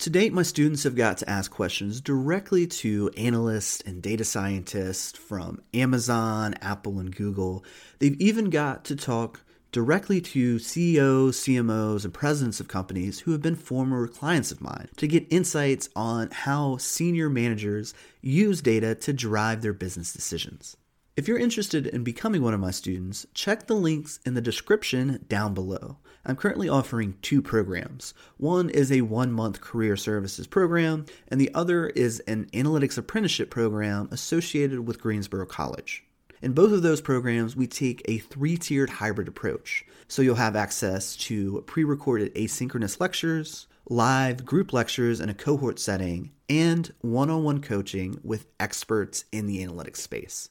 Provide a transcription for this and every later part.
To date, my students have got to ask questions directly to analysts and data scientists from Amazon, Apple, and Google. They've even got to talk directly to CEOs, CMOs, and presidents of companies who have been former clients of mine to get insights on how senior managers use data to drive their business decisions. If you're interested in becoming one of my students, check the links in the description down below. I'm currently offering two programs. One is a one month career services program, and the other is an analytics apprenticeship program associated with Greensboro College. In both of those programs, we take a three tiered hybrid approach. So you'll have access to pre recorded asynchronous lectures, live group lectures in a cohort setting, and one on one coaching with experts in the analytics space.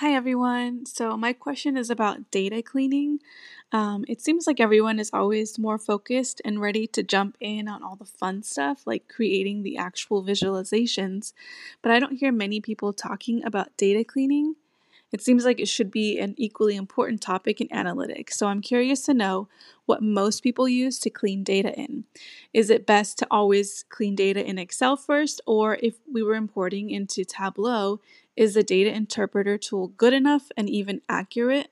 Hi, everyone. So, my question is about data cleaning. Um, it seems like everyone is always more focused and ready to jump in on all the fun stuff, like creating the actual visualizations, but I don't hear many people talking about data cleaning. It seems like it should be an equally important topic in analytics. So, I'm curious to know what most people use to clean data in. Is it best to always clean data in Excel first, or if we were importing into Tableau, is the data interpreter tool good enough and even accurate?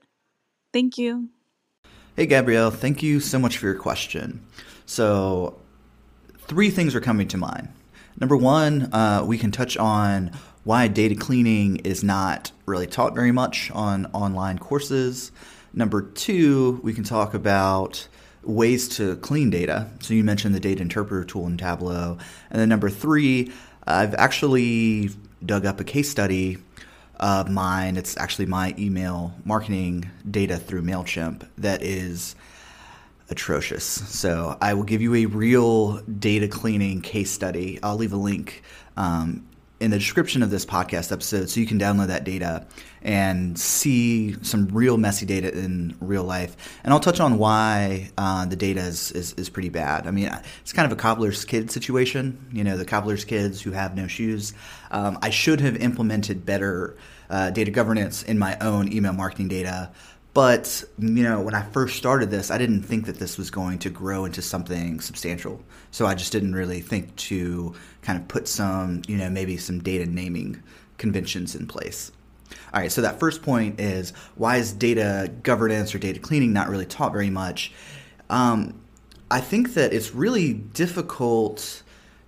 Thank you. Hey, Gabrielle, thank you so much for your question. So, three things are coming to mind. Number one, uh, we can touch on why data cleaning is not really taught very much on online courses. Number two, we can talk about ways to clean data. So, you mentioned the data interpreter tool in Tableau. And then number three, I've actually dug up a case study of mine. It's actually my email marketing data through MailChimp that is atrocious. So I will give you a real data cleaning case study. I'll leave a link um, in the description of this podcast episode so you can download that data and see some real messy data in real life. And I'll touch on why uh, the data is, is, is, pretty bad. I mean, it's kind of a cobbler's kid situation. You know, the cobbler's kids who have no shoes. Um, I should have implemented better uh, data governance in my own email marketing data. But you know, when I first started this, I didn't think that this was going to grow into something substantial. So I just didn't really think to kind of put some, you know, maybe some data naming conventions in place. All right, so that first point is why is data governance or data cleaning not really taught very much? Um, I think that it's really difficult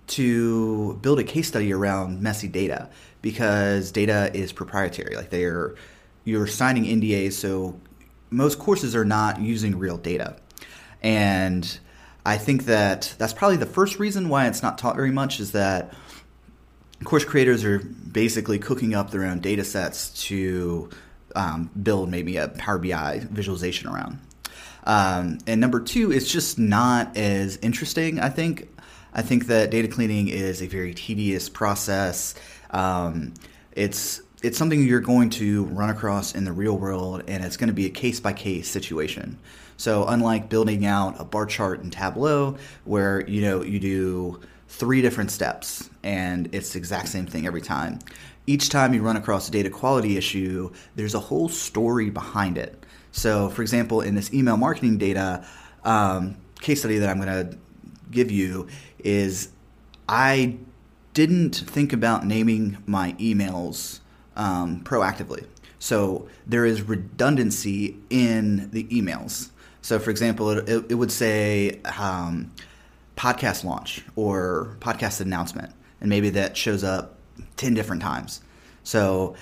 to build a case study around messy data because data is proprietary. Like they are, you're signing NDAs, so most courses are not using real data. And I think that that's probably the first reason why it's not taught very much is that course creators are basically cooking up their own data sets to um, build maybe a Power BI visualization around. Um, and number two, it's just not as interesting, I think. I think that data cleaning is a very tedious process. Um, it's it's something you're going to run across in the real world, and it's going to be a case by case situation. So, unlike building out a bar chart in Tableau, where you know you do three different steps and it's the exact same thing every time. Each time you run across a data quality issue, there's a whole story behind it. So, for example, in this email marketing data um, case study that I'm going to give you, is I didn't think about naming my emails um, proactively. So there is redundancy in the emails. So, for example, it, it, would say um, podcast launch or podcast announcement, and maybe that shows up 10 different times. So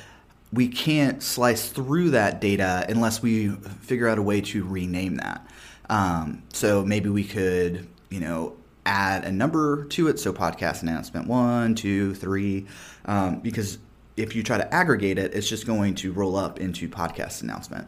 we can't slice through that data unless we figure out a way to rename that. Um, so maybe we could, you know, add a number to it. So podcast announcement one, two, three, um, because if you try to aggregate it, it's just going to roll up into podcast announcement.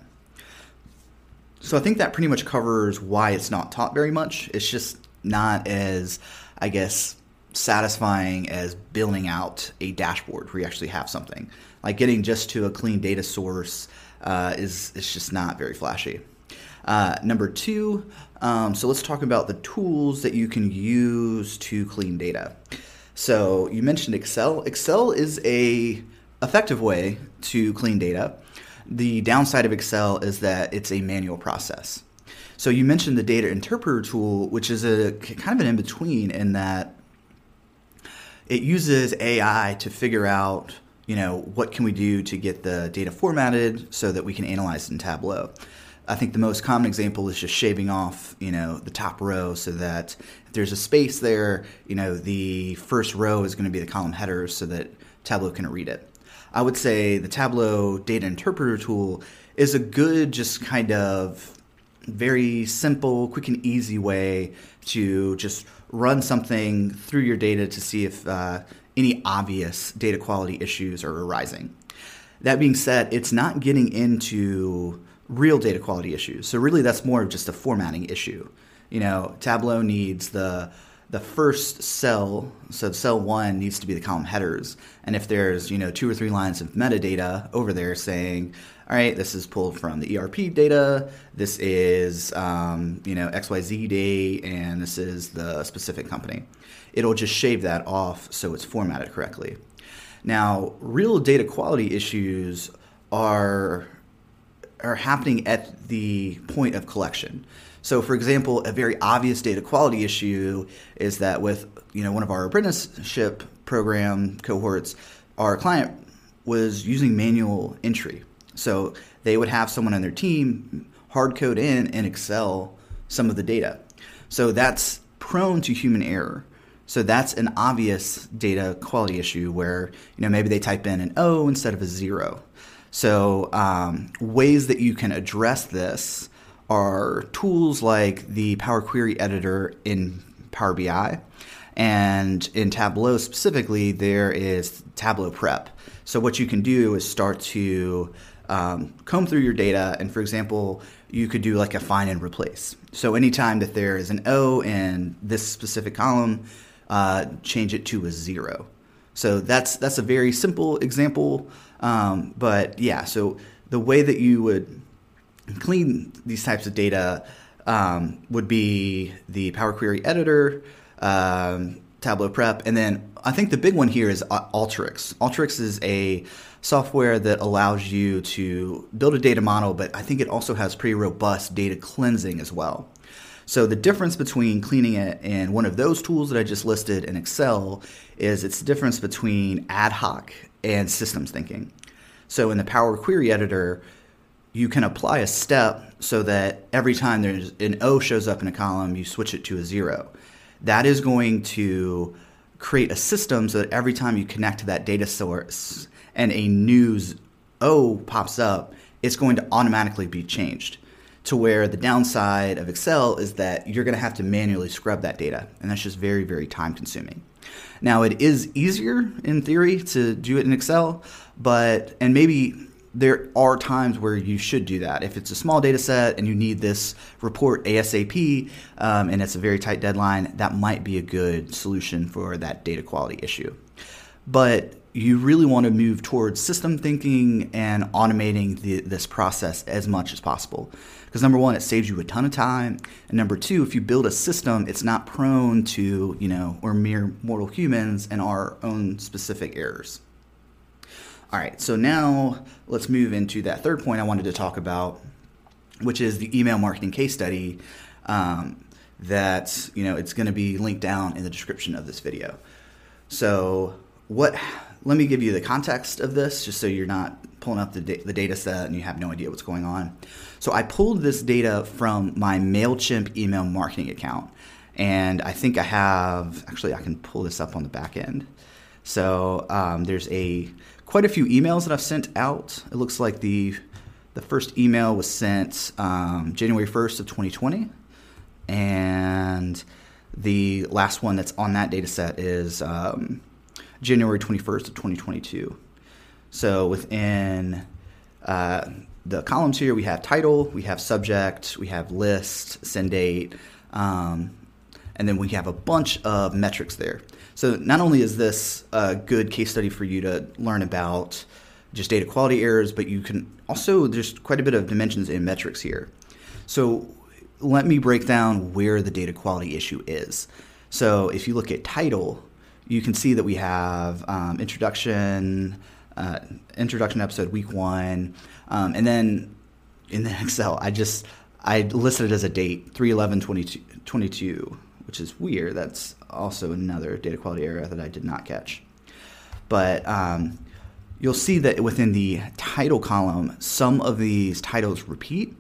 So I think that pretty much covers why it's not taught very much. It's just not as, I guess, satisfying as building out a dashboard where you actually have something. Like getting just to a clean data source uh, is is just not very flashy. Uh, number two, um, so let's talk about the tools that you can use to clean data. So you mentioned Excel. Excel is a effective way to clean data. The downside of Excel is that it's a manual process. So you mentioned the data interpreter tool, which is a kind of an in between in that it uses AI to figure out, you know, what can we do to get the data formatted so that we can analyze it in Tableau. I think the most common example is just shaving off, you know, the top row so that if there's a space there, you know, the first row is going to be the column headers so that Tableau can read it. I would say the Tableau data interpreter tool is a good, just kind of very simple, quick and easy way to just run something through your data to see if uh, any obvious data quality issues are arising. That being said, it's not getting into real data quality issues. So really, that's more of just a formatting issue. You know, Tableau needs the the first cell, so cell one needs to be the column headers. And if there's, you know, two or three lines of metadata over there saying, all right, this is pulled from the ERP data, this is, um, you know, XYZ date, and this is the specific company. It'll just shave that off so it's formatted correctly. Now, real data quality issues are are happening at the point of collection. So, for example, a very obvious data quality issue is that with you know one of our apprenticeship program cohorts, our client was using manual entry. So they would have someone on their team hard code in in Excel some of the data. So that's prone to human error. So that's an obvious data quality issue where you know maybe they type in an O instead of a zero. So, um, ways that you can address this are tools like the Power Query Editor in Power BI. And in Tableau specifically, there is Tableau Prep. So, what you can do is start to um, comb through your data. And for example, you could do like a find and replace. So, anytime that there is an O in this specific column, uh, change it to a zero. So, that's, that's a very simple example. Um, but yeah, so the way that you would clean these types of data um, would be the Power Query Editor, um, Tableau Prep, and then I think the big one here is Alteryx. Alteryx is a software that allows you to build a data model, but I think it also has pretty robust data cleansing as well. So the difference between cleaning it in one of those tools that I just listed in Excel is it's the difference between ad hoc and systems thinking. So in the Power Query Editor, you can apply a step so that every time there's an O shows up in a column, you switch it to a zero. That is going to create a system so that every time you connect to that data source and a new O pops up, it's going to automatically be changed. To where the downside of Excel is that you're going to have to manually scrub that data, and that's just very, very time consuming. Now, it is easier in theory to do it in Excel, but, and maybe there are times where you should do that. If it's a small data set and you need this report ASAP um, and it's a very tight deadline, that might be a good solution for that data quality issue. But you really want to move towards system thinking and automating the, this process as much as possible. Because number one, it saves you a ton of time, and number two, if you build a system, it's not prone to you know we're mere mortal humans and our own specific errors. All right, so now let's move into that third point I wanted to talk about, which is the email marketing case study. Um, that you know it's going to be linked down in the description of this video. So what let me give you the context of this just so you're not pulling up the, da- the data set and you have no idea what's going on. So I pulled this data from my MailChimp email marketing account. And I think I have, actually, I can pull this up on the back end. So um, there's a quite a few emails that I've sent out. It looks like the the first email was sent um, January 1st of 2020, and the last one that's on that data set is um, January 21st of 2022. So within uh, the columns here, we have title, we have subject, we have list, send date, um, and then we have a bunch of metrics there. So not only is this a good case study for you to learn about just data quality errors, but you can also, there's quite a bit of dimensions in metrics here. So let me break down where the data quality issue is. So if you look at title, you can see that we have um, introduction, uh, introduction episode week one, um, and then in the Excel, I just I listed it as a date 311 22, 22, which is weird. That's also another data quality error that I did not catch. But um, you'll see that within the title column, some of these titles repeat.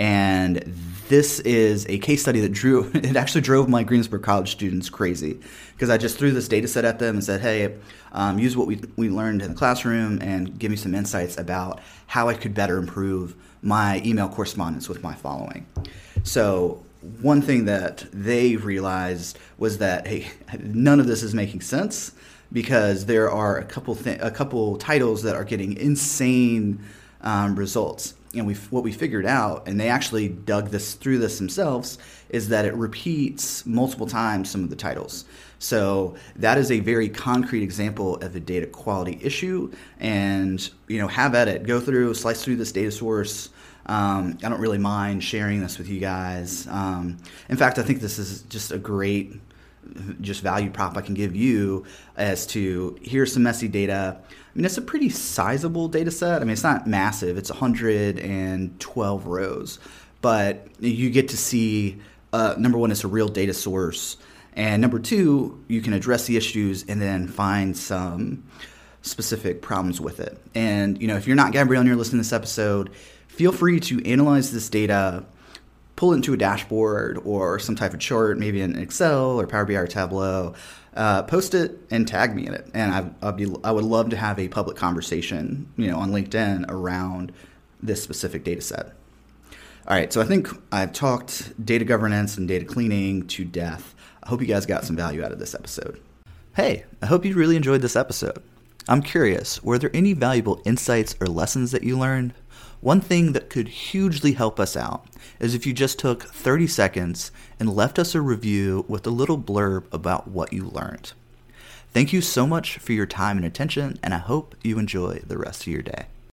And this is a case study that drew, it actually drove my Greensboro College students crazy because I just threw this data set at them and said, hey, um, use what we, we learned in the classroom and give me some insights about how I could better improve my email correspondence with my following. So, one thing that they realized was that, hey, none of this is making sense because there are a couple a couple titles that are getting insane um, results. And we what we figured out, and they actually dug this through this themselves, is that it repeats multiple times some of the titles. So that is a very concrete example of a data quality issue. And you know, have at it. Go through, slice through this data source. Um, I don't really mind sharing this with you guys. Um, in fact, I think this is just a great just value prop I can give you as to here's some messy data. I mean, it's a pretty sizable data set. I mean, it's not massive, it's 112 rows, but you get to see uh, number one, it's a real data source. And number two, you can address the issues and then find some specific problems with it. And, you know, if you're not Gabrielle and you're listening to this episode, feel free to analyze this data pull it into a dashboard or some type of chart, maybe in Excel or Power BI or Tableau, uh, post it and tag me in it. And I, be, I would love to have a public conversation, you know, on LinkedIn around this specific data set. All right, so I think I've talked data governance and data cleaning to death. I hope you guys got some value out of this episode. Hey, I hope you really enjoyed this episode. I'm curious, were there any valuable insights or lessons that you learned? One thing that could hugely help us out is if you just took 30 seconds and left us a review with a little blurb about what you learned. Thank you so much for your time and attention, and I hope you enjoy the rest of your day.